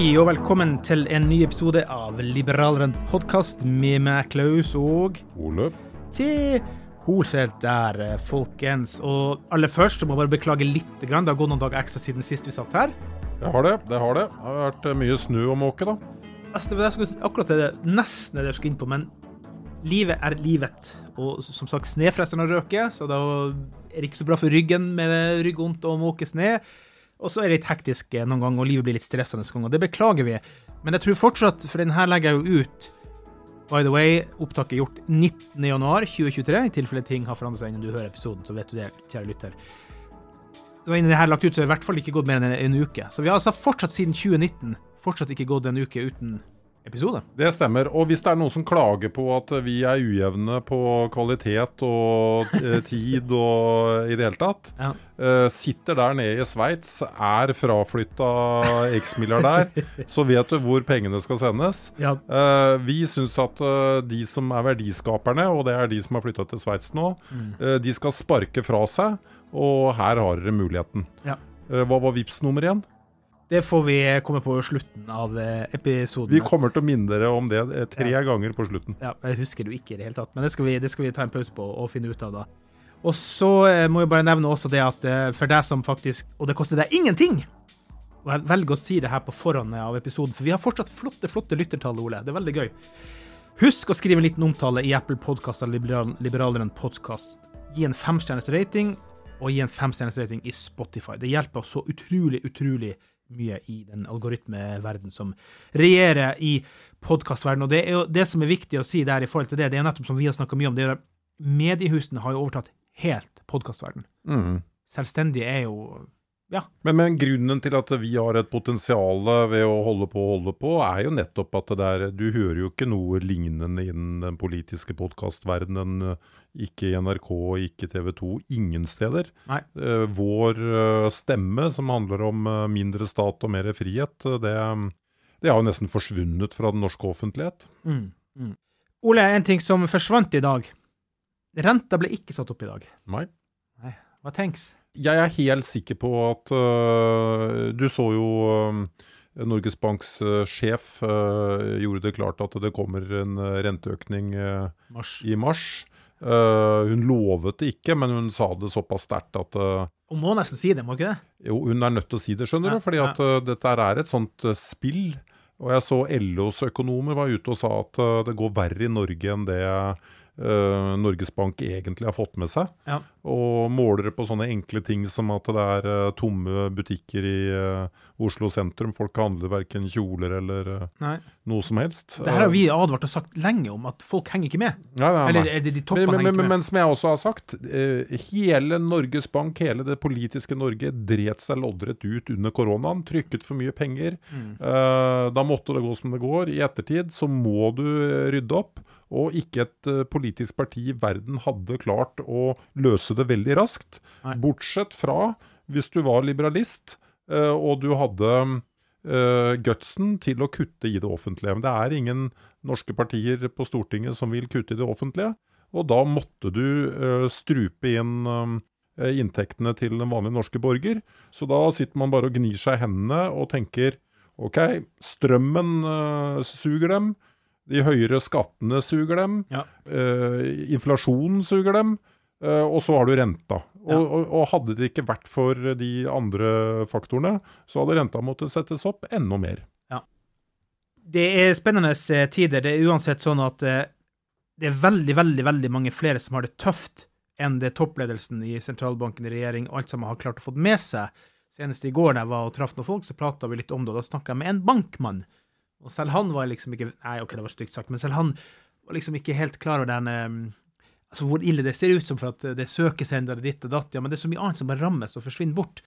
Hei og velkommen til en ny episode av Liberaleren podkast med meg, Klaus, og Ole. til Holset der, eh, folkens. Og aller først må jeg bare beklage litt. Det har gått noen dager ekstra siden sist vi satt her. Det har det. Det har det. Det har vært eh, mye snø og måke, da. Altså, det var akkurat det, nesten det jeg skulle inn på, men livet er livet. Og som sagt, snøfreseren har røket, så da er det ikke så bra for ryggen med ryggvondt og måke snø. Og så er det litt hektisk eh, noen ganger, og livet blir litt stressende noen ganger. Det beklager vi. Men jeg tror fortsatt, for den her legger jeg jo ut By the way, opptaket er gjort 19.1.2023. I tilfelle ting har forandret seg innen du hører episoden, så vet du det, kjære lytter. Og innen det her er lagt ut, så er det i hvert fall ikke gått mer enn en uke. Så vi har altså fortsatt siden 2019 fortsatt ikke gått en uke uten episode. Det stemmer. Og hvis det er noen som klager på at vi er ujevne på kvalitet og eh, tid og i det hele tatt, Ja. eh, sitter der nede i Sveits, er fraflytta eksmilliardær, så vet du hvor pengene skal sendes. Ja. Eh, vi syns at de som er verdiskaperne, og det er de som har flytta til Sveits nå, Mm. de skal sparke fra seg, og her har dere muligheten. Ja. Hva var VIPs nummer igjen? Det får vi komme på slutten av eh, episoden. Vi kommer til å minne dere om det tre tre ganger på slutten. Ja, jeg husker det jo ikke i det hele tatt, men det skal vi, det skal vi ta en pause på og finne ut av da. Og så eh, må jeg bare nevne også det at eh, for deg som faktisk Og det koster deg ingenting! Og jeg velger å si det her på forhånd av episoden, for vi har fortsatt flotte, flotte lyttertall, Ole. Det er veldig gøy. Husk å skrive en liten omtale i Apple Podcast eller Liberal, Liberaleren Podcast. Gi en femstjerners rating, og gi en femstjerners rating i Spotify. Det hjelper oss så utrolig, utrolig mye i den algoritmeverden som regjerer i podkastverdenen. Og det er jo det som er viktig å si der i forhold til det, det er nettopp som vi har snakka mye om, det er at mediehusene har jo overtatt helt podkastverdenen. Mm. Selvstendige er jo ja, Men, men grunnen til at vi har et potensial ved å holde på og holde på, er jo nettopp at det der, du hører jo ikke noe lignende innen den politiske podkastverdenen. Ikke i NRK, ikke TV 2, ingen steder. Eh, Vår eh, stemme, som handler om eh, mindre stat og mer frihet, eh, det, det har jo nesten forsvunnet fra den norske offentlighet. Mm, mm. Ole, en ting som forsvant i dag. Renta ble ikke satt opp i dag. Nei. Nei, hva tenks? Jeg er helt sikker på at uh, Du så jo øh, Norges Banks uh, sjef uh, gjorde det klart at det kommer en renteøkning Mars. i mars. Hun lovet det ikke, men hun sa det såpass sterkt at Hun må nesten si det, må ikke det? jo, hun er nødt til å si det, skjønner Ja, du. Fordi at dette er et sånt spill. Og jeg så LOs økonomer var ute og sa at det går verre i Norge enn det Norges Bank egentlig har fått med seg. Ja. Og måler det på sånne enkle ting som at det er uh, tomme butikker i uh, Oslo sentrum. Folk handler verken kjoler eller uh, Nei. noe som helst. Det her har vi advart og sagt lenge om, at folk henger ikke med. Nei, nei, Eller er det de Men, toppene men, henger men, ikke med? men som jeg også har sagt, hele Norges Bank, hele det politiske Norge, dret seg loddrett ut under koronaen. Trykket for mye penger. Mm. Da måtte det gå som det går. I ettertid så må du rydde opp. Og ikke et politisk parti i verden hadde klart å løse det veldig raskt. Nei. Bortsett fra hvis du var liberalist, eh, og du hadde eh, gutsen til å kutte i det offentlige. Men det er ingen norske partier på Stortinget som vil kutte i det offentlige. Og da måtte du eh, strupe inn inntektene til den vanlige norske borger. Så da sitter man bare og gnir seg i hendene og tenker OK, strømmen suger dem. De høyere skattene suger dem. Ja. inflasjonen suger dem. Eh, og så har du renta. Og, Ja. og, og hadde det ikke vært for de andre faktorene, så hadde renta måttet settes opp enda mer. Det er spennende eh, tider. Det er uansett sånn at eh, det er veldig, veldig veldig mange flere som har det tøft enn det toppledelsen i sentralbanken i regjering og alt sammen har klart å få med seg. Senest i går da jeg var og traff noen folk, så prata vi litt om det, og da snakka jeg med en bankmann. Og selv han var liksom ikke Nei, OK, det var stygt sagt, men selv han var liksom ikke helt klar over den Altså hvor ille det ser ut som for at det er søkesendere ditt og datt. Ja, men det er så mye annet som bare rammes og forsvinner bort.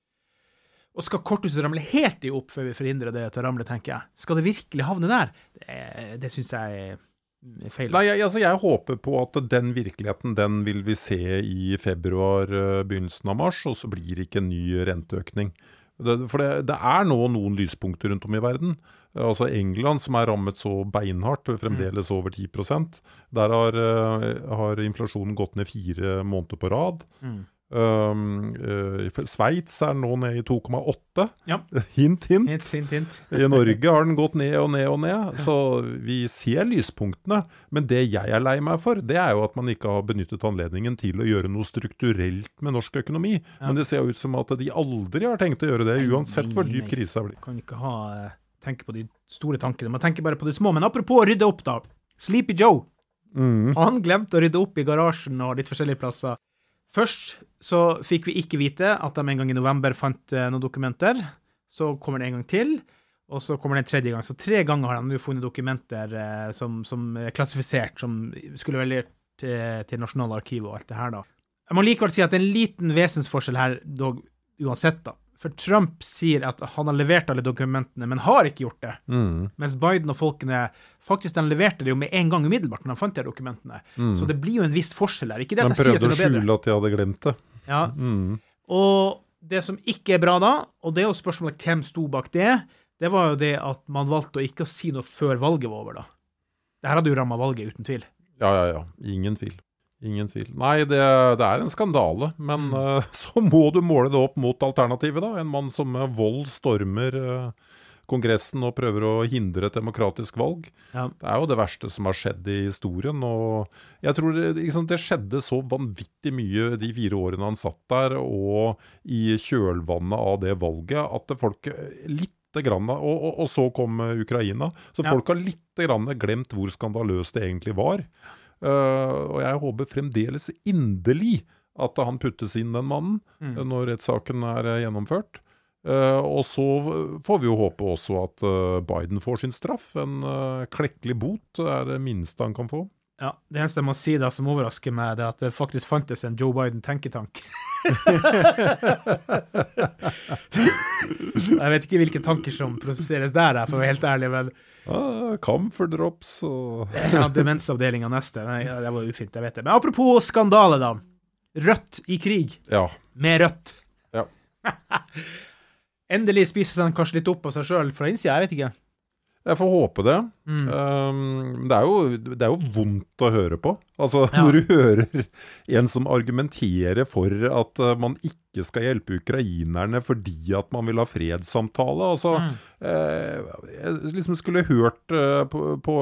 Og skal korthuset ramle helt i opp før vi forhindrer det til å ramle, tenker jeg. Skal det virkelig havne der? Det, det syns jeg er feil. Nei, jeg, altså jeg håper på at den virkeligheten den vil vi se i februar, eh, begynnelsen av mars, og så blir det ikke en ny renteøkning. For det, det er nå noen lyspunkter rundt om i verden. Altså England, som er rammet så beinhardt, fremdeles over 10% Der har, eh, har inflasjonen gått ned fire måneder på rad. Mm. Um, uh, Sveits er nå ned i 2,8. Ja. Hint, hint. Hint, hint, hint. I Norge har den gått ned og ned og ned, så vi ser lyspunktene. Men det jeg er lei meg for, det er jo at man ikke har benyttet anledningen til å gjøre noe strukturelt med norsk økonomi. Men det ser jo ut som at de aldri har tenkt å gjøre det, uansett hvor dyp krisa blir. Kan ikke ha eh, tenke på de store tankene. Man tenker bare på de små. Men apropos å rydde opp, da. Sleepy Joe. Mm. Han glemte å rydde opp i garasjen og litt forskjellige plasser. Først så fikk vi ikke vite at de en gang i november fant eh, noen dokumenter. Så kommer det en gang til, og så kommer det en tredje gang. Så tre ganger har de nå funnet dokumenter eh, som, som er klassifisert, som skulle vært levert til, til Nasjonalarkivet og alt det her, da. Jeg må likevel si at det er en liten vesensforskjell her, dog uansett, da. For Trump sier at han har levert alle dokumentene, men har ikke gjort det. Mm. Mens Biden og folkene faktisk de leverte det jo med en gang umiddelbart når de fant de dokumentene. Så det blir jo en viss forskjell her. Ikke det De at jeg sier at prøvde det å er bedre. skjule at de hadde glemt det. Ja. Mm. Og det som ikke er bra da, og det er jo spørsmålet hvem sto bak det, det var jo det at man valgte å ikke si noe før valget var over, da. Det her hadde jo ramma valget, uten tvil. Ja, ja, ja. Ingen tvil. Ingen tvil. Nei, det, det er en skandale, men Mm. eh, så må du måle det opp mot alternativet, da. En mann som med vold stormer uh, Kongressen og prøver å hindre et demokratisk valg. Ja. Det er jo det verste som har skjedd i historien. og jeg tror det, liksom, det skjedde så vanvittig mye de fire årene han satt der, og i kjølvannet av det valget, at folk eh, litt Grann, og, og, og så kom Ukraina. Så Ja. folk har litt grann glemt hvor skandaløst det egentlig var. Eh, og jeg håper fremdeles inderlig at han puttes inn, den mannen, Mm. eh, når rettssaken er eh, gjennomført. Uh, og så får vi jo håpe også at uh, Biden får sin straff. En uh, klekkelig bot er det minste han kan få. Ja, Det eneste jeg må si da som overrasker meg, det er at det faktisk fantes en Joe Biden-tenketank. jeg vet ikke hvilke tanker som prosesseres der, for å være helt ærlig, men Ah, Camphor og ja, demensavdelinga neste. Nei, det var ufint, jeg vet det. Men apropos skandale, da. Rødt i krig Ja. med Rødt. Ja. Endelig spiser han kanskje litt opp av seg sjøl fra innsida, jeg vet ikke. Jeg får håpe det. Mm. Um, det, er jo, det er jo vondt å høre på. Altså, Ja. Når du hører en som argumenterer for at uh, man ikke skal hjelpe ukrainerne fordi at man vil ha fredssamtale. Altså, Mm. eh, jeg liksom skulle hørt eh, på, på,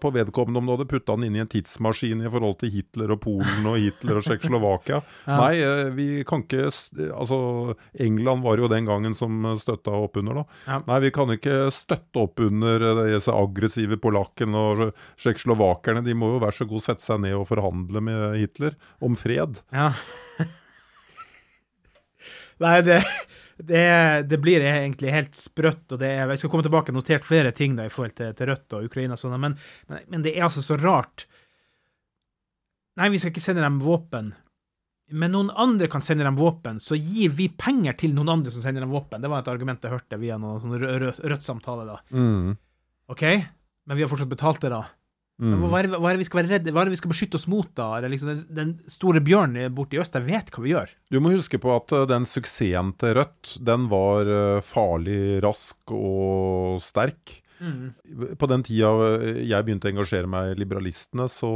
på vedkommende om du hadde putta han inn i en tidsmaskin i forhold til Hitler og Polen og Hitler og Tsjekkoslovakia. Ja. Nei, eh, vi kan ikke Altså, England var jo den gangen som støtta opp under, da. Ja. Nei, vi kan ikke støtte opp under eh, disse aggressive polakkene og tsjekkoslovakerne. De må jo være så god sette seg ned og forhandle med Hitler om fred. Ja. Nei, det, det, det blir egentlig helt sprøtt. og det Jeg skal komme tilbake og notert flere ting da i forhold til, til Rødt og Ukraina, og sånt, men, men, men det er altså så rart. Nei, vi skal ikke sende dem våpen. Men noen andre kan sende dem våpen, så gir vi penger til noen andre som sender dem våpen. Det var et argument jeg hørte via noen sånn Rødt-samtale. da. Mm. OK, men vi har fortsatt betalt det, da. Mm. hva er, det, hva er det vi skal være redde Hva er det vi skal beskytte oss mot, da? Er det liksom den, den store bjørnen borte i øst, jeg vet hva vi gjør. Du må huske på at eh, den suksessen til Rødt, den var eh, farlig rask og sterk. På den tida eh, jeg begynte å engasjere meg i Liberalistene, så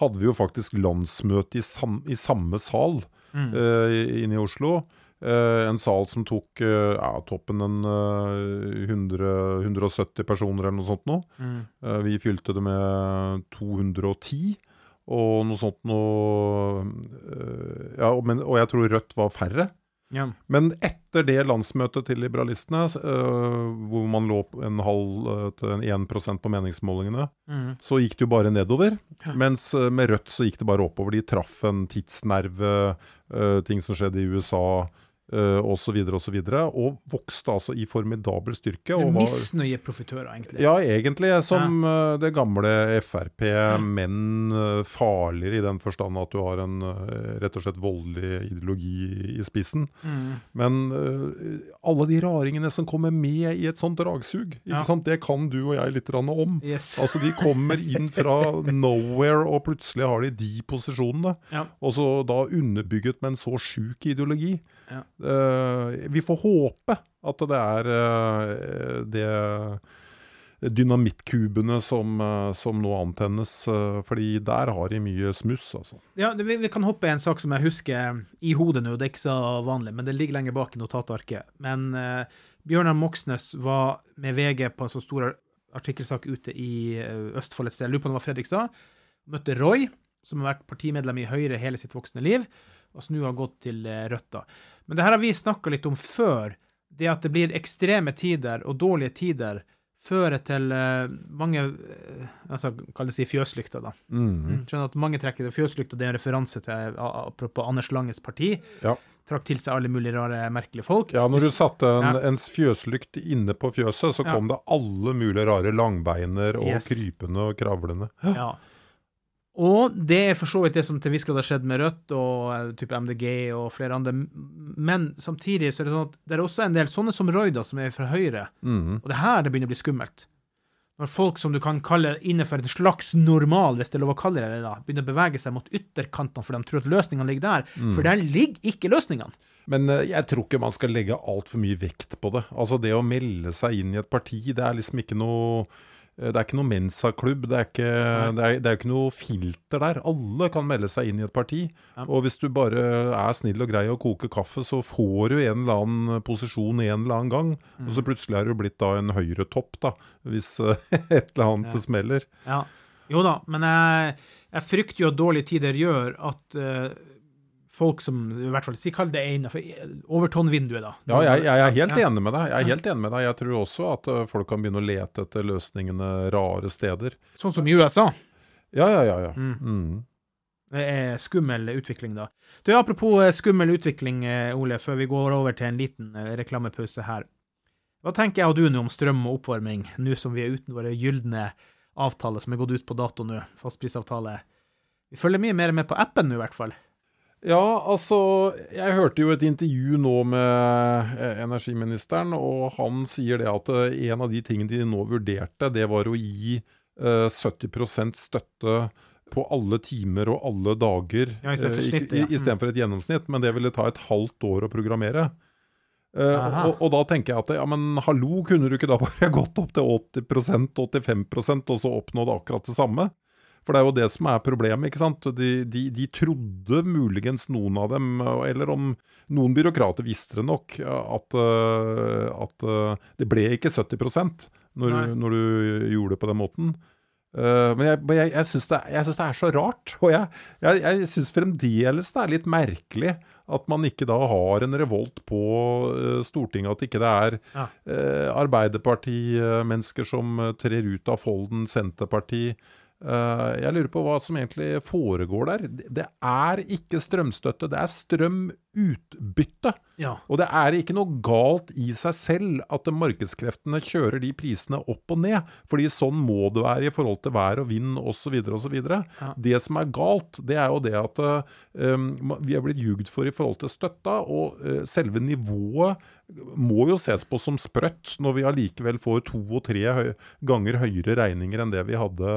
hadde vi jo faktisk landsmøte i, sam i samme sal eh, inne i Oslo. Eh, en sal som tok eh, ja, toppen en eh, 100, 170 personer eller noe sånt nå. Eh, vi fylte det med 210. Og noe sånt noe eh, Ja, men, og jeg tror Rødt var færre. Ja. Men etter det landsmøtet til liberalistene, hvor man lå en halv til en 1 på meningsmålingene, så gikk det jo bare nedover. Mens med Rødt så gikk det bare oppover. De traff en tidsnerve, ting som skjedde i USA øh, osv. osv. Og og vokste altså i formidabel styrke. Og var, Misnøyeprofitører, egentlig. ja, egentlig som øh, det gamle Frp, men øh, farligere i den forstand at du har en rett og slett voldelig ideologi i spissen. Men øh, alle de raringene som kommer med i et sånt dragsug, Ja. sant? det kan du og jeg litt om. Yes. Altså De kommer inn fra nowhere, og plutselig har de de posisjonene. Ja. Og så da underbygget med en så sjuk ideologi. Ja. Eh, vi får håpe at det er uh, det dynamittkubene som, uh, som nå antennes, uh, fordi der har de mye smuss, altså. Ja, det, vi, vi kan hoppe i en sak som jeg husker i hodet nå, det er ikke så vanlig, men det ligger lenger bak i notatarket. Men uh, Bjørnar Moxnes var med VG på en så stor artikkelsak ute i Østfold et sted, jeg lurer på om det var Fredrikstad, møtte Roy, som har vært partimedlem i Høyre hele sitt voksne liv, og nå har gått til røtta. Men det her har vi snakka litt om før, det at det blir ekstreme tider og dårlige tider fører til eh, mange uh, altså, Kall det si fjøslykter, da. Mm. Skjønner at mange trekker det fjøslykta, det er en referanse til apropos Anders Langes parti. Ja. Trakk til seg alle mulige rare, merkelige folk. Ja, når du satte en, Ja. en fjøslykt inne på fjøset, så Ja. kom det alle mulige rare langbeiner og Yes. krypende og kravlende. Ja. Og det er for så vidt det som til viss grad har skjedd med Rødt og eh, type MDG og flere andre. Men samtidig så er det sånn at det er også en del sånne som Royda, som er fra Høyre. Mhm. Og det her det begynner å bli skummelt. Når folk som du kan kalle innenfor en slags normal, hvis det er lov å kalle det da, begynner å bevege seg mot ytterkantene, for de tror at løsningene ligger der. For der ligger ikke løsningene. Men eh, jeg tror ikke man skal legge altfor mye vekt på det. Altså Det å melde seg inn i et parti, det er liksom ikke noe det er ikke noe Mensa-klubb, det er ikke, det er, det er ikke noe filter der. Alle kan melde seg inn i et parti. Og hvis du bare er snill og grei og koker kaffe, så får du en eller annen posisjon en eller annen gang. Og så plutselig er du blitt da en høyretopp, da, hvis eh, et eller annet smeller. Ja. Jo da, men jeg, jeg frykter jo at dårlige tider gjør at eh, folk som i hvert fall Si kall det innenfor overtonnvinduet, da. Ja, jeg, jeg er helt enig med deg. Jeg er helt enig med deg. Jeg tror også at eh, folk kan begynne å lete etter løsningene rare steder. Sånn som i USA. Ja, ja, ja. ja. Mm. Det er skummel utvikling, da. Du, Apropos eh, skummel utvikling, eh, Ole, før vi går over til en liten eh, reklamepause her. Hva tenker jeg og du nå om strøm og oppvarming, nå som vi er uten våre gylne avtaler som er gått ut på dato nå, fastprisavtale? Vi følger mye mer med på appen nå, i hvert fall. Ja, altså Jeg hørte jo et intervju nå med eh, energiministeren, og han sier det at eh, en av de tingene de nå vurderte, det var å gi eh, 70% støtte på alle timer og alle dager. Ja, i stedet for eh, ikke- snittet, ja. i- i for et gjennomsnitt, men det ville ta et halvt år å programmere. Uh, og, og da tenker jeg at ja, men hallo, kunne du ikke da bare gått opp til 80% 85% og så oppnådd akkurat det samme? For det er jo det som er problemet. ikke sant? De, de, de trodde muligens noen av dem, eller om noen byråkrater visste det nok, at, øh, at øh, det ble ikke 70 når, når du gjorde det på den måten. Eh, men jeg, jeg, jeg syns det, det er så rart. Og jeg, jeg, jeg syns fremdeles det er litt merkelig at man ikke da har en revolt på eh, Stortinget. At ikke det er Ja. eh, Arbeiderparti-mennesker som eh, trer ut av folden, Senterparti. Eh, jeg lurer på hva som egentlig foregår der. Det- er ikke strømstøtte, det er strøm utbytte. Ja. Og det er ikke noe galt i seg selv at markedskreftene kjører de prisene opp og ned. fordi sånn må det være i forhold til vær og vind osv. osv. Ja. Det som er galt, det er jo det at um, vi er blitt ljugd for i forhold til støtta, og uh, selve nivået må jo ses på som sprøtt når vi allikevel får to og tre høy ganger høyere regninger enn det vi hadde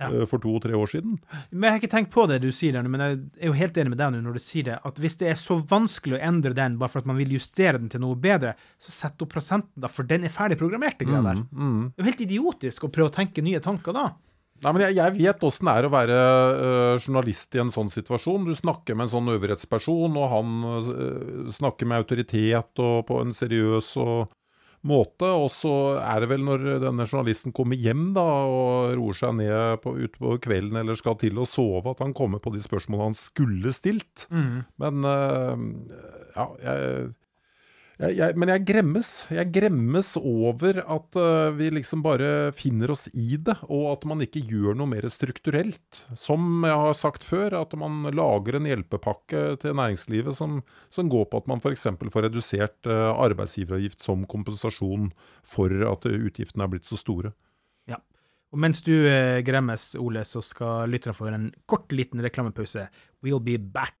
Ja. uh, for to og tre år siden. Men Jeg har ikke tenkt på det du sier der, men jeg er jo helt enig med deg nå når du sier det, at hvis det er så vanskelig å endre den bare for at man vil justere den til noe bedre, så sett opp prosenten, da, for den er ferdig programmert, det mm, der. Det er jo helt idiotisk å prøve å tenke nye tanker da. Nei, men jeg, jeg vet åssen det er å være øh, journalist i en sånn situasjon. Du snakker med en sånn øvrighetsperson, og han øh, snakker med autoritet og på en seriøs og måte. Og så er det vel når denne journalisten kommer hjem da, og roer seg ned på, utover kvelden eller skal til å sove, at han kommer på de spørsmålene han skulle stilt. Men øh, ja, jeg jeg, jeg, men jeg gremmes. Jeg gremmes over at uh, vi liksom bare finner oss i det, og at man ikke gjør noe mer strukturelt. Som jeg har sagt før, at man lager en hjelpepakke til næringslivet som, som går på at man f.eks. får redusert uh, arbeidsgiveravgift som kompensasjon for at øh, utgiftene er blitt så store. Ja. Og mens du uh, gremmes, Ole, så skal lytterne få en kort, liten reklamepause. We'll be back.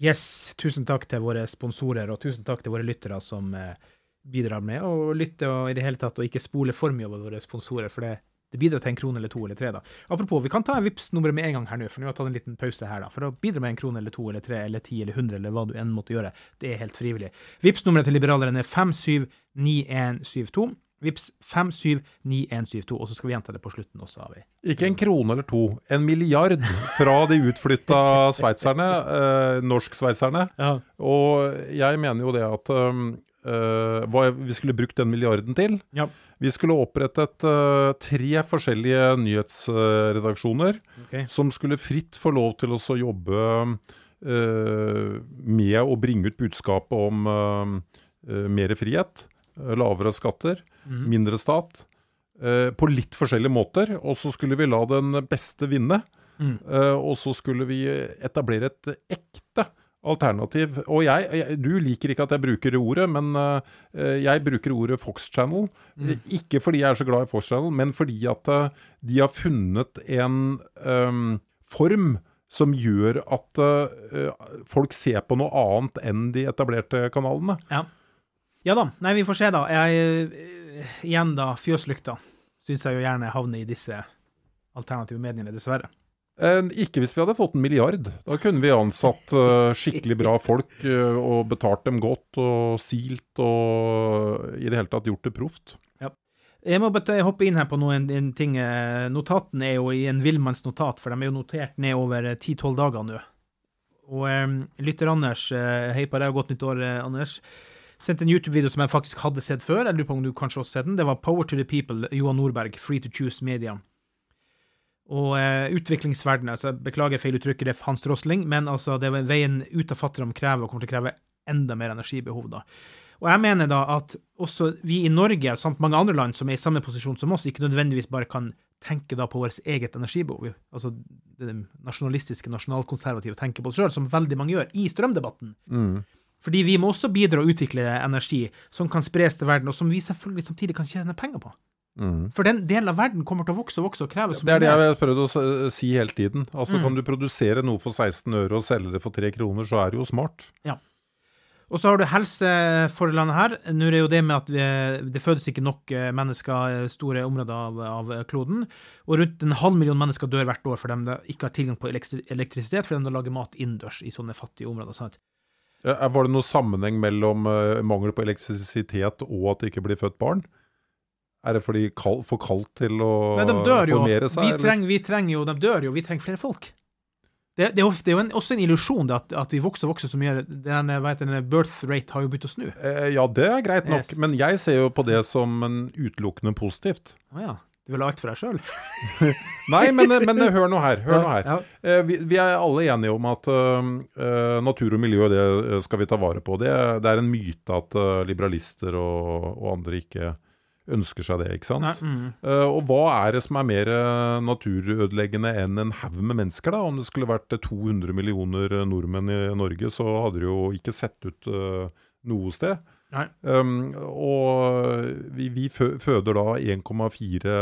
Yes, tusen takk til våre sponsorer, og tusen takk til våre lyttere som eh, bidrar med å lytte og i det hele tatt, og ikke spole for mye over våre sponsorer, for det, det bidrar til en krone eller to eller tre. da. Apropos, vi kan ta vips nummeret med en gang her nå, for nå har jeg tatt en liten pause her. da. For å bidra med en krone eller to eller tre eller ti eller hundre eller hva du enn måtte gjøre, det er helt frivillig. vips nummeret til liberaleren er 579172. Vips 579172, og så skal vi gjenta det på slutten også. Avi. Ikke en krone eller to, en milliard fra de utflytta sveitserne, eh, norsk-sveitserne. Ja. Og jeg mener jo det at um, eh, hva vi skulle brukt den milliarden til Ja. Vi skulle opprettet eh, tre forskjellige nyhetsredaksjoner okay. som skulle fritt få lov til å jobbe eh, med å bringe ut budskapet om uh, mer frihet, eh, lavere skatter, mindre stat, eh, på litt forskjellige måter. Og så skulle vi la den beste vinne. Mm. Eh, og så skulle vi etablere et ekte alternativ. Og jeg, jeg, du liker ikke at jeg bruker det ordet, men eh, jeg bruker ordet Fox Channel. Mm. Ikke fordi jeg er så glad i Fox Channel, men fordi at uh, de har funnet en um, form som gjør at uh, folk ser på noe annet enn de etablerte kanalene. Ja. Ja da. Nei, vi får se, da. Jeg, eh, igjen, da. Fjøslykta syns jeg jo gjerne havner i disse alternative mediene, dessverre. Eh, ikke hvis vi hadde fått en milliard. Da kunne vi ansatt eh, skikkelig bra folk eh, og betalt dem godt og silt og i det hele tatt gjort det proft. Ja. Jeg må bare hoppe inn her på noen en ting. Notatene Notaten er jo i en villmannsnotat, for de er jo notert ned over eh, 10-12 dager nå. Og eh, lytter Anders, eh, hei på deg og godt nytt år, eh, Anders. Sendte en YouTube-video som jeg faktisk hadde sett før. Jeg lurer på om du kanskje også har den. Det var Power to the People, Johan Nordberg, Free to Choose Media. Og eh, utviklingsverdenen, altså beklager feiluttrykket, det er Hans Rosling, men altså det er veien ut av fattigdom krever og kommer til å kreve enda mer energibehov da. Og jeg mener da at også vi i Norge, samt mange andre land som er i samme posisjon som oss, ikke nødvendigvis bare kan tenke da på vårt eget energibehov. Altså det nasjonalistiske, nasjonalkonservative tenker på oss sjøl, som veldig mange gjør i strømdebatten. Fordi vi må også bidra og utvikle energi som kan spres til verden, og som vi selvfølgelig samtidig kan tjene penger på. For den delen av verden kommer til å vokse og vokse og kreve så Det er det jeg har prøvd å si hele tiden. Altså Kan du produsere noe for 16 øre og selge det for 3 kroner, så er det jo smart. Ja. Og så har du helsefordelene her. Nå er det jo det med at det fødes ikke nok eh, mennesker i store områder av, av kloden. Og rundt en halv million mennesker dør hvert år fordi de ikke har tilgang på elektri- elektrisitet, fordi de lager mat innendørs i sånne fattige områder. Sant? Ja, Var det noen sammenheng mellom eh, mangel på elektrisitet og at det ikke blir født barn? Er det fordi kald, for kaldt til å Nei, de dør jo. formere seg? Vi trenger, vi trenger jo, de dør jo. Vi trenger flere folk. Det, det, er, ofte, det er jo en, også en illusjon at, at vi vokser og vokser så mye. Den, hva den, birth rate har jo begynt å snu. Eh, Ja, det er greit nok, Yes. men jeg ser jo på det som en utelukkende positivt. Ah, ja. Du vil ha alt for deg sjøl? Nei, men, men hør nå her. Hør nå her. Ja. Eh, Vi, vi er alle enige om at eh, eh, natur og miljø det eh, skal vi ta vare på. Det, det er en myte at uh, liberalister og, og andre ikke ønsker seg det, ikke sant? Nei, mm. uh, og hva er det som er mer eh, naturødeleggende enn en haug med mennesker, da? Om det skulle vært eh, 200 millioner eh, nordmenn i Norge, så hadde det jo ikke sett ut eh, noe sted. Um, og vi, vi føder da 1,4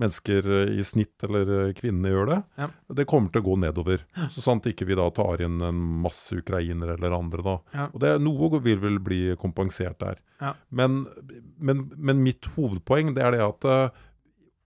mennesker i snitt, eller eh, kvinnene gjør det. Ja. Det kommer til å gå nedover. Så sant ikke vi da tar inn en masse ukrainere eller andre, da. Ja. Og det, noe vil vel bli kompensert der. Ja. Men, men, men mitt hovedpoeng det er det at eh,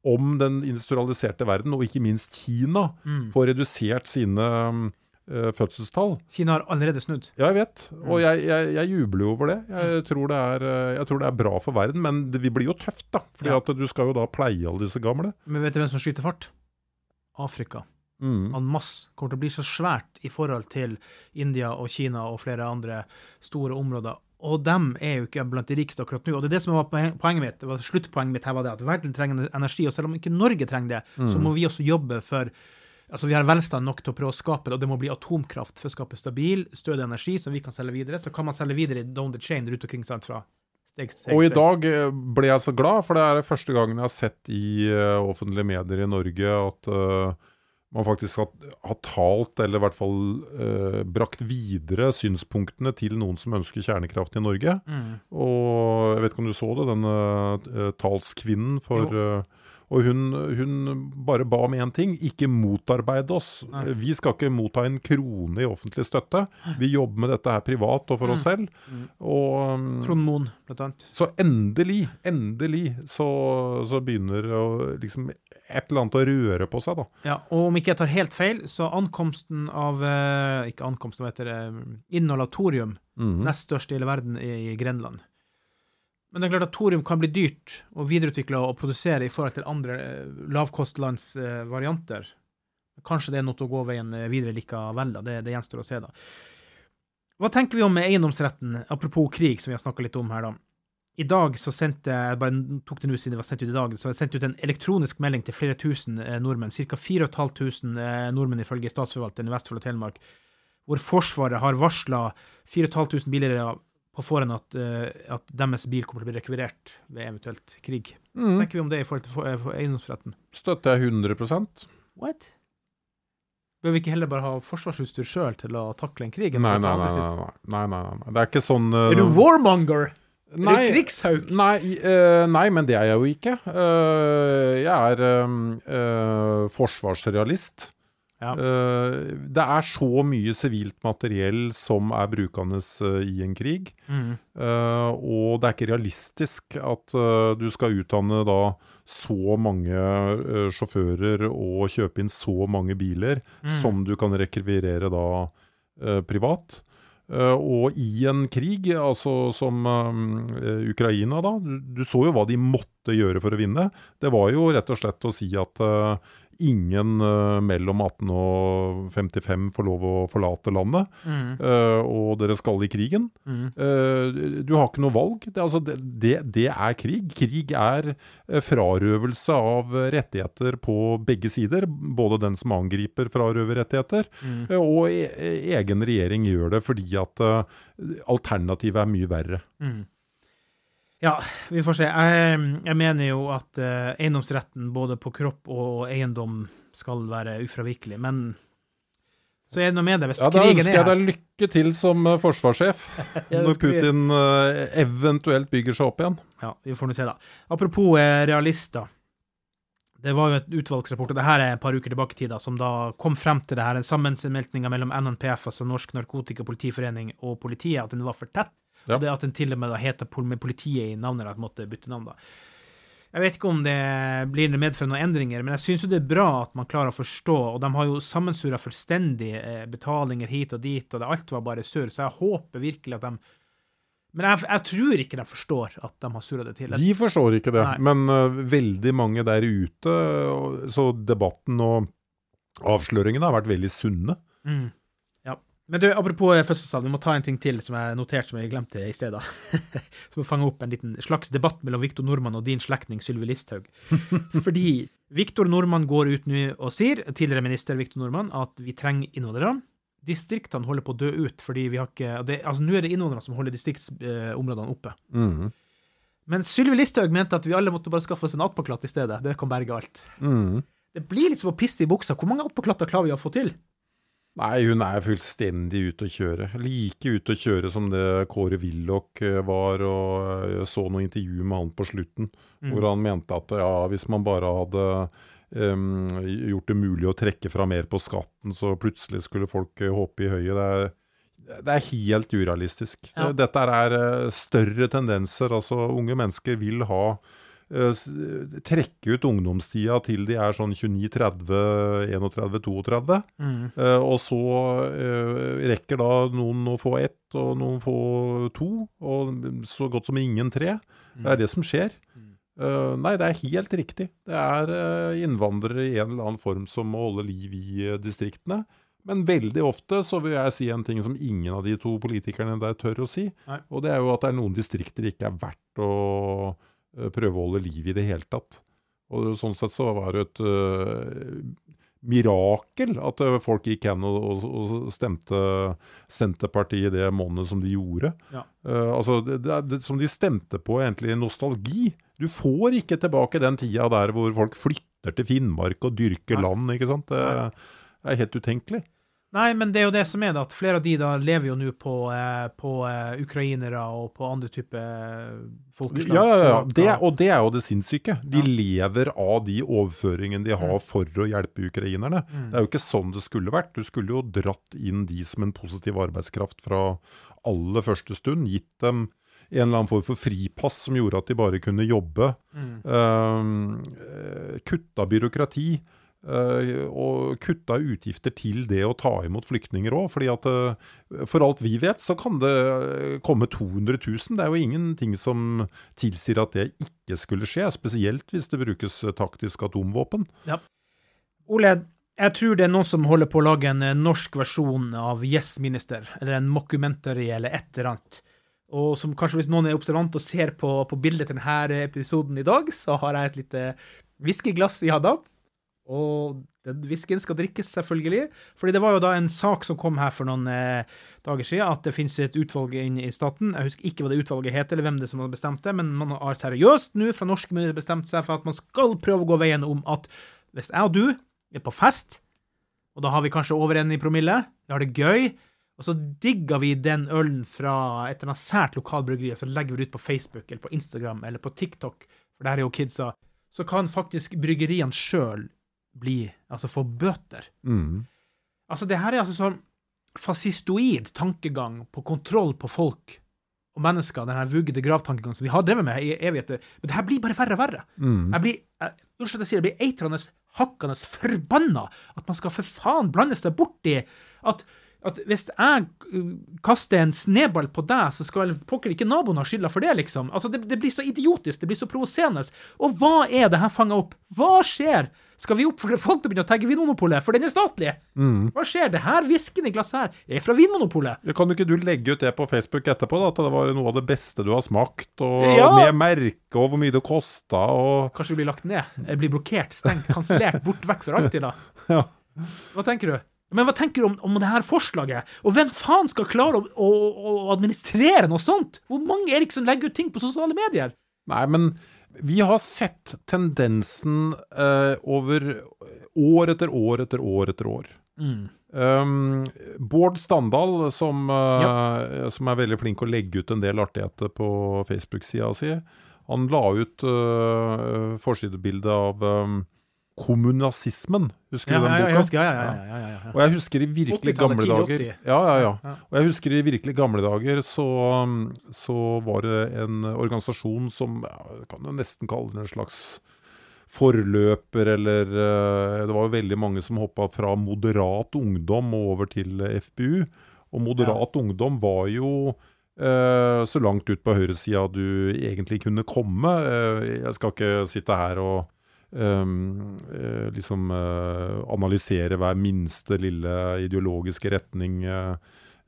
om den industrialiserte verden, og ikke minst Kina, Mm. får redusert sine eh, fødselstall Kina har allerede snudd. ja, jeg vet, og jeg, jeg, jeg jubler jo over det. Jeg tror det, er, eh, jeg tror det er bra for verden, men det vi blir jo tøft, da. Fordi Ja. at du skal jo da pleie alle disse gamle. Men vet du hvem som skyter fart? Afrika. Mm. En masse kommer til å bli så svært i forhold til India og Kina og flere andre store områder. Og dem er jo ikke blant de rikeste akkurat nå. Og det er det som var poenget mitt. Det var Sluttpoenget mitt her var det at verden trenger energi, og selv om ikke Norge trenger det, så må vi også jobbe for Altså, vi har velstand nok til å prøve å skape det, og det må bli atomkraft for å skape stabil, stødig energi som vi kan selge videre. Så kan man selge videre down the chain rundt omkring sant, fra steg til steg. Og i dag eh, ble jeg så glad, for det er det første gangen jeg har sett i uh, offentlige medier i Norge at uh, man faktisk har, har talt, eller i hvert fall uh, brakt videre synspunktene til noen som ønsker kjernekraft i Norge. Mm. Og jeg vet ikke om du så det, den eh, talskvinnen for Og hun, hun bare ba om én ting, ikke motarbeide oss. Nei. Vi skal ikke motta en krone i offentlig støtte. Vi jobber med dette her privat og for oss selv. Og um, Trond Moen, blant annet. så endelig, endelig så, så begynner å, liksom et eller annet å røre på seg, da. Ja, og om ikke jeg tar helt feil, så ankomsten av eh, Ikke ankomst, hva heter det Inhalatorium, Mhm. nest størst i hele verden, i, i Grenland. Men det er klart at thorium kan bli dyrt å videreutvikle og produsere i forhold til andre eh, lavkostlandsvarianter. Kanskje det er noe å gå veien videre likevel, da. Det, det gjenstår å se, da. Hva tenker vi om eiendomsretten, apropos krig, som vi har snakka litt om her, da? I dag så sendte jeg bare tok det nå siden det var sendt ut i dag, så jeg sendte ut en elektronisk melding til flere tusen eh, nordmenn, ca. 4500 eh, nordmenn ifølge statsforvalteren i Vestfold og Telemark, hvor Forsvaret har varsla 4500 billigere på forhånd at, eh, at deres bil kommer til å bli rekvirert ved eventuelt krig. Hva Mm. tenker vi om det i forhold til for- eh, for eiendomsretten? Støtter jeg 100% What? Bør vi ikke heller bare ha forsvarsutstyr sjøl til å takle en krig? enn Nei, nei, nei, nei, nei, nei, nei, nei. Det er ikke sånn uh, Er du warmonger? Nei, Er du krigshauk? Nei, uh, nei, men det er jeg jo ikke. Uh, jeg er forsvarsrealist. Ja. Eh, det er så mye sivilt materiell som er brukende eh, i en krig. Mm. Eh, og det er ikke realistisk at du skal utdanne da så mange sjåfører og kjøpe inn så mange biler Mm. som du kan rekvirere da privat. Uh, og i en krig, altså som uh, Ukraina, da, du, du så jo hva de måtte gjøre for å vinne. Det var jo rett og slett å si at eh, ingen uh, mellom 18 og 55 får lov å forlate landet, Mm. Uh, og dere skal i krigen. Mm. Uh, du har ikke noe valg. Det, altså, det, det, det er krig. Krig er frarøvelse av rettigheter på begge sider. Både den som angriper, frarøver rettigheter, Mm. og e egen regjering gjør det fordi at alternativet er mye verre. Mm. Ja, vi får se. Jeg, jeg mener jo at uh, eiendomsretten både på kropp og eiendom skal være ufravikelig, men så er det noe med det hvis Ja, Da ønsker er jeg deg lykke til som eh, forsvarssjef, når Putin uh, eventuelt bygger seg opp igjen. Ja, vi får nå se, da. Apropos uh, realister. Det var jo et utvalgsrapport, og det her er et par uker tilbake i tid, da, som da kom frem til det her, en sammensmeltning mellom NNPF, altså Norsk Narkotikapolitiforening, og politiet, at den var for tett. Ja. Og det at den til og med da heter med politiet i navnet, eller måtte bytte navn, da. Jeg vet ikke om det blir medført noen endringer, men jeg syns det er bra at man klarer å forstå, og de har jo sammensura fullstendig eh, betalinger hit og dit, og det, alt var bare surr, så jeg håper virkelig at de Men jeg, jeg tror ikke de forstår at de har surra det til. De forstår ikke det, Nei. men uh, veldig mange der ute, så debatten og avsløringene har vært veldig sunne. Mm. Men du, apropos eh, fødselsdag, vi må ta en ting til som jeg noterte som jeg glemte i stedet. som å fange opp en liten slags debatt mellom Viktor Nordmann og din slektning Sylvi Listhaug. Fordi Viktor Nordmann går ut nå og sier, tidligere minister Viktor Nordmann, at vi trenger innvandrere. Distriktene holder på å dø ut, fordi vi har ikke det, altså Nå er det innvandrere som holder distriktsområdene oppe. Mhm. Men Sylvi Listhaug mente at vi alle måtte bare skaffe oss en attpåklatt i stedet. Det kan berge alt. Mhm. Det blir litt som å pisse i buksa. Hvor mange attpåklatter klarer vi å få til? Nei, hun er fullstendig ute å kjøre. Like ute å kjøre som det Kåre Willoch eh, var, og jeg så noe intervju med han på slutten, Mm. hvor han mente at ja, hvis man bare hadde um, gjort det mulig å trekke fra mer på skatten, så plutselig skulle folk håpe i høyet. Det er, det er helt urealistisk. Ja. Dette er eh, større tendenser. Altså, unge mennesker vil ha eh, trekke ut ungdomstida til de er sånn 29, 30, 31, 32. Mm. Uh, og så uh, rekker da noen å få ett, og noen få to, og så godt som ingen tre. Det er det som skjer. Uh, nei, det er helt riktig. Det er eh, innvandrere i en eller annen form som må holde liv i eh, distriktene. Men veldig ofte så vil jeg si en ting som ingen av de to politikerne der tør å si. Nei. Og det er jo at det er noen distrikter det ikke er verdt å eh, prøve å holde liv i det hele tatt. Og sånn sett så var det et uh, mirakel at eh, folk gikk hen og, og, og stemte Senterpartiet det måned som de gjorde. Ja. Uh, altså, det, det, det, som de stemte på egentlig nostalgi. Du får ikke tilbake den tida der hvor folk flytter til Finnmark og dyrker Nei. land, ikke sant. Det, det er helt utenkelig. Nei, men det er jo det som er det, at flere av de da lever jo nå på, eh, på eh, ukrainere og på andre typer folkeslag. Ja, ja, ja. Det, og det er jo det sinnssyke. De Ja. lever av de overføringene de har Mm. for å hjelpe ukrainerne. Mm. Det er jo ikke sånn det skulle vært. Du skulle jo dratt inn de som en positiv arbeidskraft fra aller første stund. Gitt dem en eller annen form for fripass som gjorde at de bare kunne jobbe. Mm. Eh, kutta byråkrati. Eh, og kutta utgifter til det å ta imot flyktninger òg. fordi at eh, for alt vi vet, så kan det eh, komme 200 000. Det er jo ingenting som tilsier at det ikke skulle skje. Spesielt hvis det brukes taktisk atomvåpen. Ja. Ole, jeg tror det er noen som holder på å lage en norsk versjon av Yes Minister, eller en mockumentary eller et eller annet. Og som kanskje hvis noen er observant og ser på, på bildet til denne episoden i dag, så har jeg et lite whiskyglass i handa. Og den whiskyen skal drikkes, selvfølgelig. Fordi det var jo da en sak som kom her for noen eh, dager siden, at det finnes et utvalg inne i staten. Jeg husker ikke hva det utvalget heter, eller hvem det som hadde bestemt det, men man har seriøst nå fra norske myndigheter bestemt seg for at man skal prøve å gå veien om at hvis jeg og du er på fest, og da har vi kanskje over en i promille, vi har det gøy, og så digger vi den ølen fra et eller annet sært lokalbryggeri, og så legger vi det ut på Facebook eller på Instagram eller på TikTok, for der er jo kidsa, så kan faktisk bryggeriene sjøl bli Altså få bøter. Mm. Altså, det her er altså sånn fascistoid tankegang på kontroll på folk og mennesker, den her vuggede gravtankegangen som vi har drevet med i evigheter. Men det her blir bare verre og verre. Mm. Jeg blir jeg- Unnskyld jeg sier det, blir eitrende, hakkende forbanna at man skal for faen blande seg borti at at hvis jeg kaster en sneball på deg, så skal vel pokker ikke naboen ha skylda for det, liksom. Altså, det, det blir så idiotisk, det blir så provoserende. Og hva er det her fanga opp? Hva skjer? Skal vi oppfordre folk til å begynne å tagge Vinmonopolet, for den er statlig? Mm. Hva skjer? Det her whiskyen i glasset her er fra Vinmonopolet. Ja, Kan ikke du legge ut det på Facebook etterpå, da, at det var noe av det beste du har smakt, og Ja. med merke, og hvor mye det kosta, og Kanskje det blir lagt ned? Jeg blir blokkert, stengt, kansellert, bort vekk for alltid, da? Ja. Hva tenker du? Men hva tenker du om, om det her forslaget? Og hvem faen skal klare å, å, å administrere noe sånt? Hvor mange er det ikke som legger ut ting på sosiale medier? Nei, men vi har sett tendensen uh, over år etter år etter år etter år. Um, Bård Standal, som, eh, som er veldig flink å legge ut en del artigheter på Facebook-sida si, han la ut uh, forsidebilde av um, kommunasismen. Husker Ja, du den boka? ja, jeg husker, ja, ja, ja. Og jeg husker i virkelig gamle dager ja, ja, ja. Og jeg husker i virkelig gamle dager så, så var det en organisasjon som jeg kan jo nesten kalle det en slags forløper, eller eh, Det var jo veldig mange som hoppa fra moderat ungdom og over til FBU, FPU. Og moderat ungdom var jo eh, så langt ut på høyresida du egentlig kunne komme. Eh, jeg skal ikke sitte her og ehm, uh, liksom uh, analysere hver minste lille ideologiske retning uh,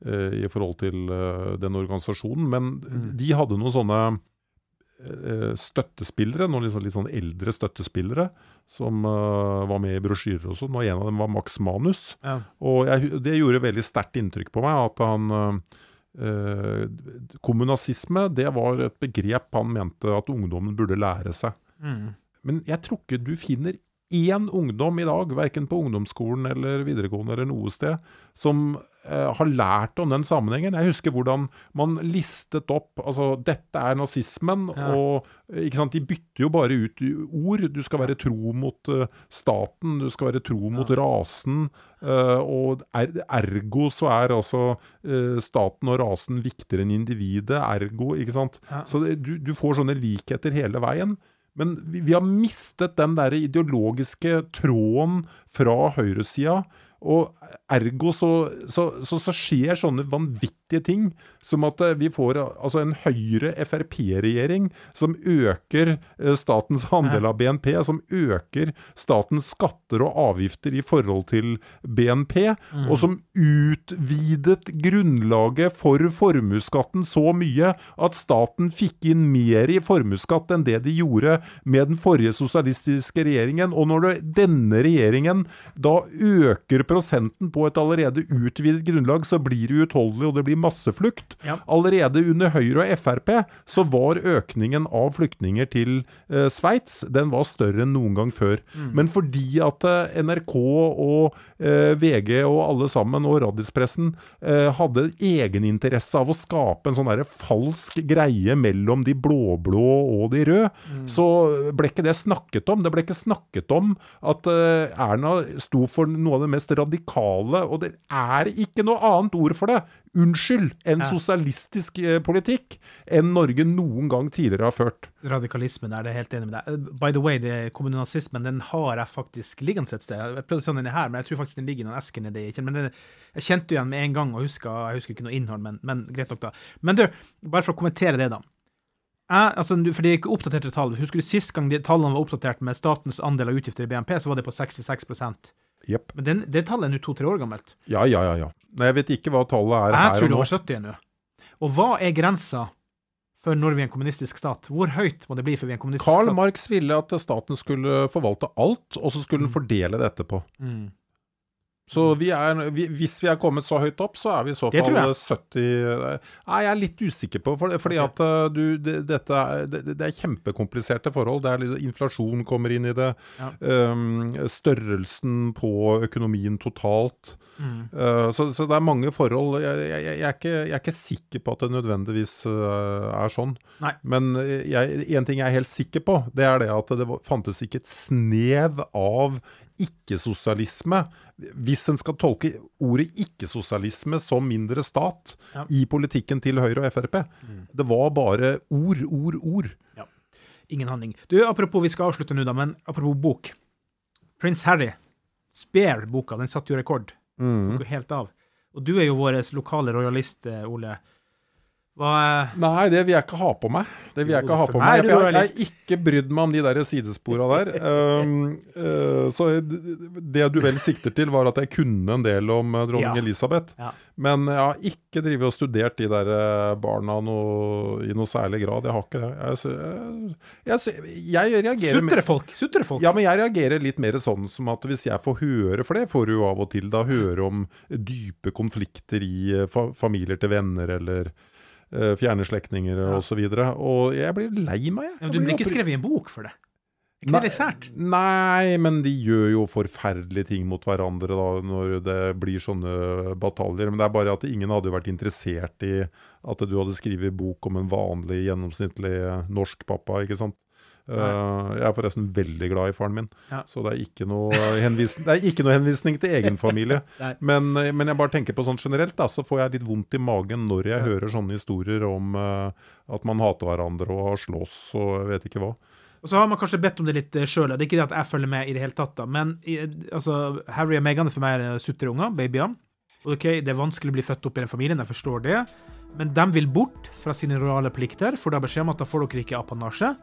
i forhold til den organisasjonen, men de hadde noen sånne støttespillere, noen litt sånn, litt sånn eldre støttespillere, som var med i brosjyrer og sånn, og en av dem var Max Manus. Ja. Og jeg, det gjorde veldig sterkt inntrykk på meg at han Kommunasisme, det var et begrep han mente at ungdommen burde lære seg. Mm. Men jeg tror ikke du finner én ungdom i dag, verken på ungdomsskolen eller videregående eller noe sted, som eh, har lært om den sammenhengen. Jeg husker hvordan man listet opp altså dette er nazismen, Ja. og ikke sant, de bytter jo bare ut ord. Du skal være tro mot uh, staten, du skal være tro mot rasen, uh, og er, ergo så er altså uh, staten og rasen viktigere enn individet, ergo, ikke sant. Ja. Så det, du, du får sånne likheter hele veien. Men vi, vi har mistet den der ideologiske tråden fra høyresida. Og ergo så, så, så, så skjer sånne vanvittige ting som at eh, vi får altså en Høyre-Frp-regjering som øker eh, statens andel av BNP, som øker statens skatter og avgifter i forhold til BNP, og som utvidet grunnlaget for formuesskatten så mye at staten fikk inn mer i formuesskatt enn det de gjorde med den forrige sosialistiske regjeringen. Og når det, denne regjeringen da øker prosenten på et allerede utvidet grunnlag, så blir det uutholdelig, og det blir masseflukt. Ja. Allerede under Høyre og Frp så var økningen av flyktninger til eh, Sveits den var større enn noen gang før. Men fordi at eh, NRK og eh, VG og alle sammen, og Radispressen, eh, hadde egeninteresse av å skape en sånn der falsk greie mellom de blå-blå og de røde, så ble ikke det snakket om. Det ble ikke snakket om at eh, Erna sto for noe av det mest radikale, og det er ikke noe annet ord for det. Unnskyld, en sosialistisk eh, politikk enn Norge noen gang tidligere har ført. Radikalismen er det helt enig med deg. Eh, By the way, det kommuninazismen den har jeg faktisk liggende et sted. Jeg prøvde å se om den er her, men jeg tror faktisk den ligger i noen esker nedi. Men den, jeg kjente igjen med en gang, og husker, jeg husker ikke noe innhold, men, men greit nok, da. Men du, bare for å kommentere det, da. Jeg, altså, for det er ikke oppdaterte tall. Husker du sist gang de tallene var oppdatert med statens andel av utgifter i BNP, så var det på 66 Jepp. Men den, det tallet er nå to-tre år gammelt. Ja, ja, ja. ja. Nei, jeg vet ikke hva tallet er Jeg her tror det var 70 ennå. Og hva er grensa for når vi er en kommunistisk stat? Hvor høyt må det bli før vi er en kommunistisk Karl stat? Marx ville at staten skulle forvalte alt, og så skulle den fordele det etterpå. Mm. Så vi er, vi, hvis vi er kommet så høyt opp, så er vi i så fall jeg. 70 Nei, jeg er litt usikker på for, Fordi at uh, du, det, dette er, det, det er kjempekompliserte forhold. Det er liksom, inflasjon kommer inn i det. Ja. Um, størrelsen på økonomien totalt. Mm. Uh, så, så det er mange forhold. Jeg, jeg, jeg, er ikke, jeg er ikke sikker på at det nødvendigvis uh, er sånn. Nei. Men én ting jeg er helt sikker på, det er det at det fantes ikke et snev av ikke-sosialisme, hvis en skal tolke ordet ikke-sosialisme som mindre stat Ja. i politikken til Høyre og Frp. Det var bare ord, ord, ord. Ja. Ingen handling. Du, apropos, vi skal avslutte nå, da, men apropos bok. Prins Harry. Spare boka, den satte jo rekord. Mm. Helt av. Og du er jo vår lokale rojalist, eh, Ole. Hva eh, Nei, det vil jeg ikke ha på meg. Det vil jeg ikke ha på meg for Jeg, har ikke brydd meg om de der sidespora der. Um, uh, så det du vel sikter til, var at jeg kunne en del om uh, dronning Ja. Elisabeth. Ja. Men jeg har ikke drevet og studert de der barna noe, i noe særlig grad. Jeg har ikke det. Jeg, jeg, jeg reagerer Sutrefolk! Sutrefolk! ja, men jeg reagerer litt mer sånn som at hvis jeg får høre, for det får du jo av og til, da høre om dype konflikter i eh, fa familier til venner eller eh, fjerne slektninger Ja. og så. Og jeg blir lei meg, jeg. Ja, men du blir ikke skrevet i en bok for det? Ikke det sært? Nei, men de gjør jo forferdelige ting mot hverandre da, når det blir sånne bataljer. Men det er bare at ingen hadde vært interessert i at du hadde skrevet bok om en vanlig, gjennomsnittlig eh, norsk pappa, ikke sant. Eh, jeg er forresten veldig glad i faren min, Ja. så det er ikke noe, henvisning, det er ikke noe henvisning til egen familie. Men, eh, men jeg bare tenker på sånn generelt, da, så får jeg litt vondt i magen når jeg hører sånne historier om uh, at man hater hverandre og har slåss og jeg vet ikke hva. Og så har man kanskje bedt om det litt sjøl. Det er ikke det at jeg følger med i det hele tatt, da. Men altså, Harry og Meghan er for meg er sutreunger, babyer. Ok, Det er vanskelig å bli født opp i den familien, jeg forstår det. Men de vil bort fra sine rojale plikter, for da beskjed om at da får dere ikke apanasje.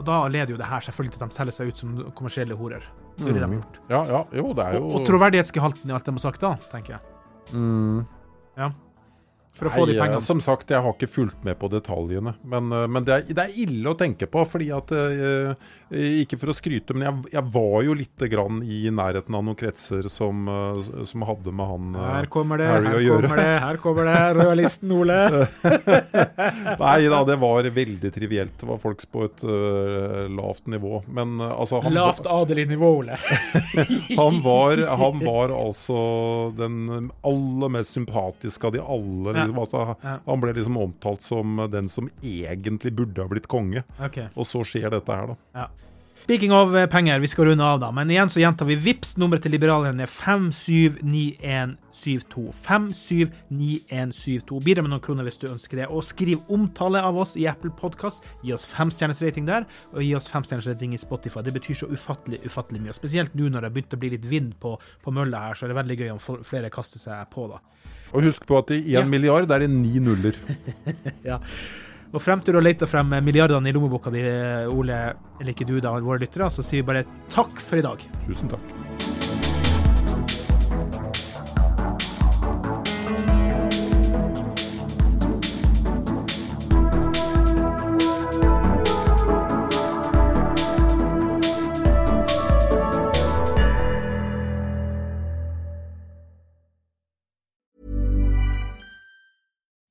Og da leder jo det her selvfølgelig til at de selger seg ut som kommersielle horer. Det er det de har gjort. Ja, ja, jo, det er jo Og, og troverdighetsgehalten i alt de har sagt da, tenker jeg. Mm. Ja. For å få de Nei, eh, pengene. Som sagt, jeg har ikke fulgt med på detaljene. Men, eh, men det, er, det er ille å tenke på. fordi at eh, Ikke for å skryte, men jeg, jeg var jo litt grann i nærheten av noen kretser som, som hadde med han Her kommer det, Harry her å gjøre. kommer det, her kommer det, rojalisten Ole. Nei da, det var veldig trivielt. Det var folk på et uh, lavt nivå. Men altså han, Lavt adelig nivå, Ole. han, var, han var altså den aller mest sympatiske av de alle. Ja. Liksom, altså, Ja. Han ble liksom omtalt som den som egentlig burde ha blitt konge. Okay. Og så skjer dette her, da. Ja. Speaking of eh, penger, vi skal runde av, da. Men igjen så gjentar vi Vips nummeret til liberalerne er 579172. 579172. Bidra med noen kroner hvis du ønsker det. Og skriv omtale av oss i Apple Podcast. Gi oss femstjerners rating der, og gi oss femstjerners rating i Spotify. Det betyr så ufattelig, ufattelig mye. Spesielt nå når det har begynt å bli litt vind på, på mølla her, så er det veldig gøy om flere kaster seg på, da. Og husk på at i én Ja. milliard er det ni nuller. Ja. Og frem til du har leita frem milliardene i lommeboka di, Ole, eller ikke du, da, våre lyttere, så sier vi bare takk for i dag. Tusen takk.